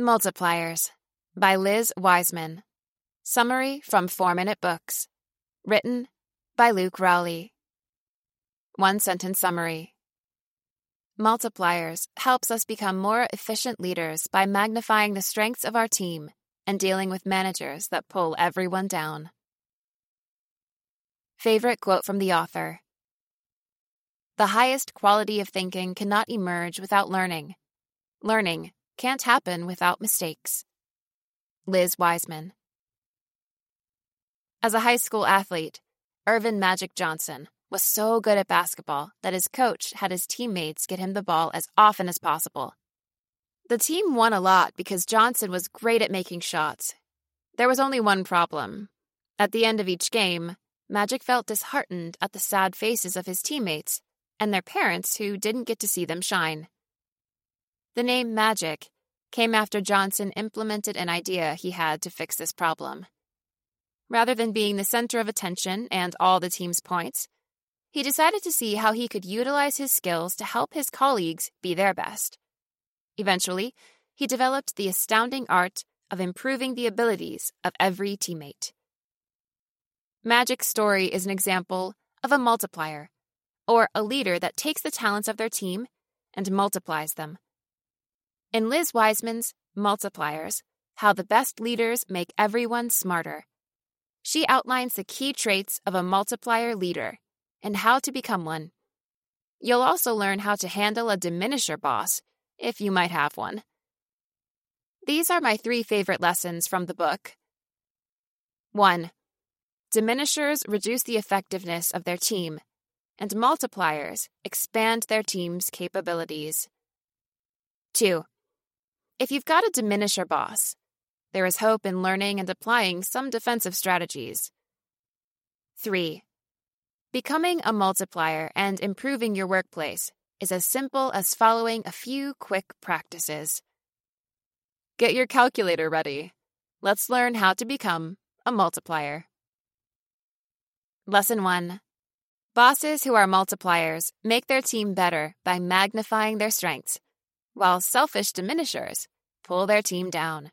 Multipliers by Liz Wiseman. Summary from 4 Minute Books. Written by Luke Rowley. One sentence summary. Multipliers helps us become more efficient leaders by magnifying the strengths of our team and dealing with managers that pull everyone down. Favorite quote from the author The highest quality of thinking cannot emerge without learning. Learning can't happen without mistakes. Liz Wiseman. As a high school athlete, Earvin Magic Johnson was so good at basketball that his coach had his teammates get him the ball as often as possible. The team won a lot because Johnson was great at making shots. There was only one problem. At the end of each game, Magic felt disheartened at the sad faces of his teammates and their parents who didn't get to see them shine. The name Magic came after Johnson implemented an idea he had to fix this problem. Rather than being the center of attention and all the team's points, he decided to see how he could utilize his skills to help his colleagues be their best. Eventually, he developed the astounding art of improving the abilities of every teammate. Magic's story is an example of a multiplier, or a leader that takes the talents of their team and multiplies them. In Liz Wiseman's Multipliers How the Best Leaders Make Everyone Smarter, she outlines the key traits of a multiplier leader and how to become one. You'll also learn how to handle a diminisher boss if you might have one. These are my three favorite lessons from the book. 1. Diminishers reduce the effectiveness of their team, and multipliers expand their team's capabilities. 2. If you've got a diminisher boss, there is hope in learning and applying some defensive strategies. 3. Becoming a multiplier and improving your workplace is as simple as following a few quick practices. Get your calculator ready. Let's learn how to become a multiplier. Lesson 1 Bosses who are multipliers make their team better by magnifying their strengths, while selfish diminishers pull their team down.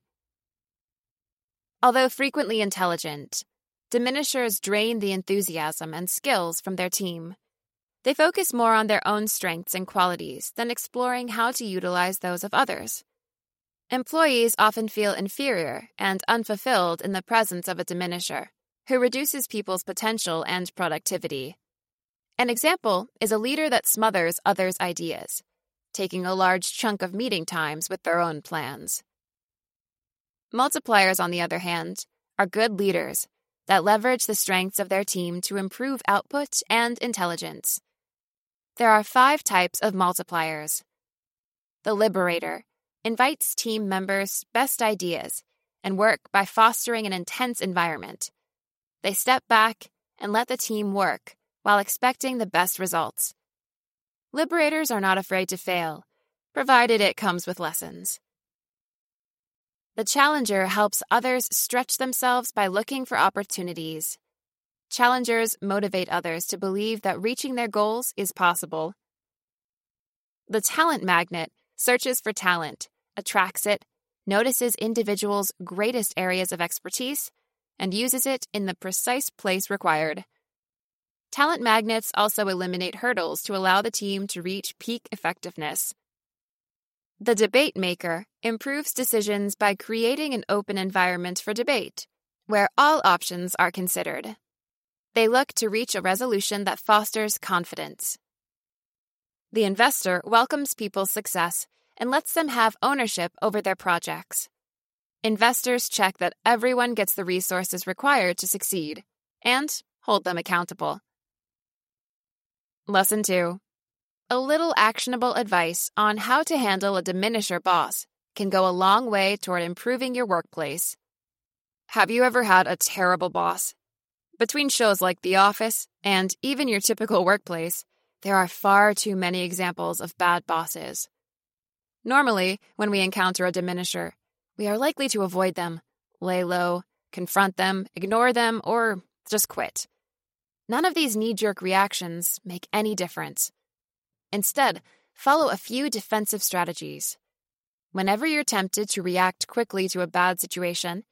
Although frequently intelligent, diminishers drain the enthusiasm and skills from their team. They focus more on their own strengths and qualities than exploring how to utilize those of others. Employees often feel inferior and unfulfilled in the presence of a diminisher, who reduces people's potential and productivity. An example is a leader that smothers others' ideas, taking a large chunk of meeting times with their own plans. Multipliers, on the other hand, are good leaders that leverage the strengths of their team to improve output and intelligence. There are five types of multipliers. The Liberator invites team members' best ideas and work by fostering an intense environment. They step back and let the team work while expecting the best results. Liberators are not afraid to fail, provided it comes with lessons. The challenger helps others stretch themselves by looking for opportunities. Challengers motivate others to believe that reaching their goals is possible. The talent magnet searches for talent, attracts it, notices individuals' greatest areas of expertise, and uses it in the precise place required. Talent magnets also eliminate hurdles to allow the team to reach peak effectiveness. The debate maker improves decisions by creating an open environment for debate, where all options are considered. They look to reach a resolution that fosters confidence. The investor welcomes people's success and lets them have ownership over their projects. Investors check that everyone gets the resources required to succeed and hold them accountable. Lesson 2 A little actionable advice on how to handle a diminisher boss can go a long way toward improving your workplace. Have you ever had a terrible boss? Between shows like The Office and even your typical workplace, there are far too many examples of bad bosses. Normally, when we encounter a diminisher, we are likely to avoid them, lay low, confront them, ignore them, or just quit. None of these knee jerk reactions make any difference. Instead, follow a few defensive strategies. whenever you're tempted to react quickly to a bad situation.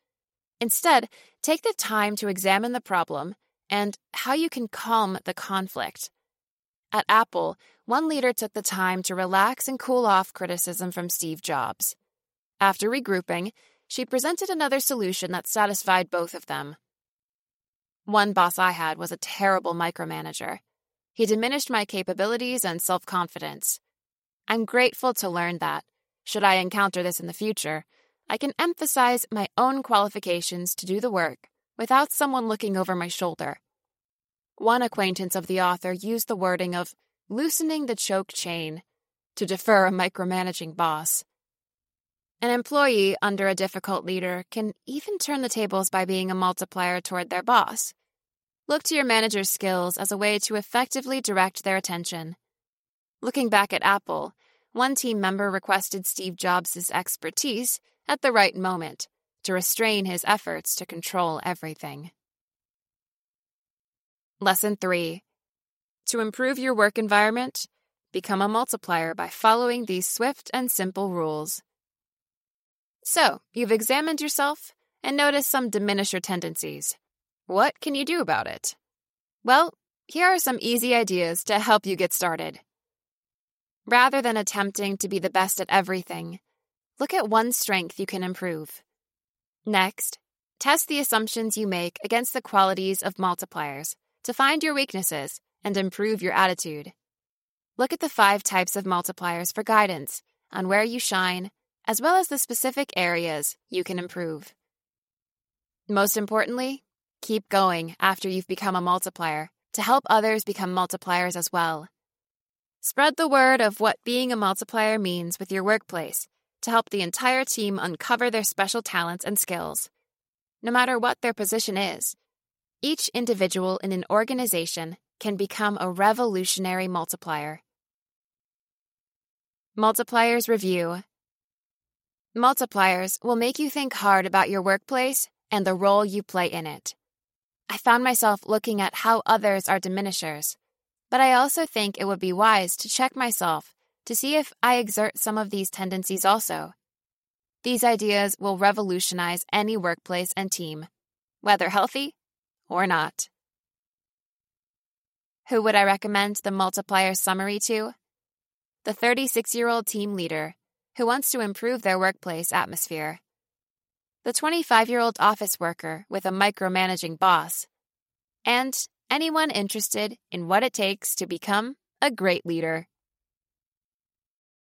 Instead, take the time to examine the problem and how you can calm the conflict. At Apple, one leader took the time to relax and cool off criticism from Steve Jobs. After regrouping, she presented another solution that satisfied both of them. One boss I had was a terrible micromanager. He diminished my capabilities and self confidence. I'm grateful to learn that, should I encounter this in the future, I can emphasize my own qualifications to do the work without someone looking over my shoulder. One acquaintance of the author used the wording of loosening the choke chain to defer a micromanaging boss. An employee under a difficult leader can even turn the tables by being a multiplier toward their boss. Look to your manager's skills as a way to effectively direct their attention. Looking back at Apple, one team member requested Steve Jobs' expertise at the right moment to restrain his efforts to control everything. Lesson 3 To improve your work environment, become a multiplier by following these swift and simple rules. So, you've examined yourself and noticed some diminisher tendencies. What can you do about it? Well, here are some easy ideas to help you get started. Rather than attempting to be the best at everything, look at one strength you can improve. Next, test the assumptions you make against the qualities of multipliers to find your weaknesses and improve your attitude. Look at the five types of multipliers for guidance on where you shine as well as the specific areas you can improve. Most importantly, keep going after you've become a multiplier to help others become multipliers as well. Spread the word of what being a multiplier means with your workplace to help the entire team uncover their special talents and skills. No matter what their position is, each individual in an organization can become a revolutionary multiplier. Multipliers Review Multipliers will make you think hard about your workplace and the role you play in it. I found myself looking at how others are diminishers, but I also think it would be wise to check myself to see if I exert some of these tendencies also. These ideas will revolutionize any workplace and team, whether healthy or not. Who would I recommend the multiplier summary to? The 36 year old team leader who wants to improve their workplace atmosphere. The 25 year old office worker with a micromanaging boss. And anyone interested in what it takes to become a great leader.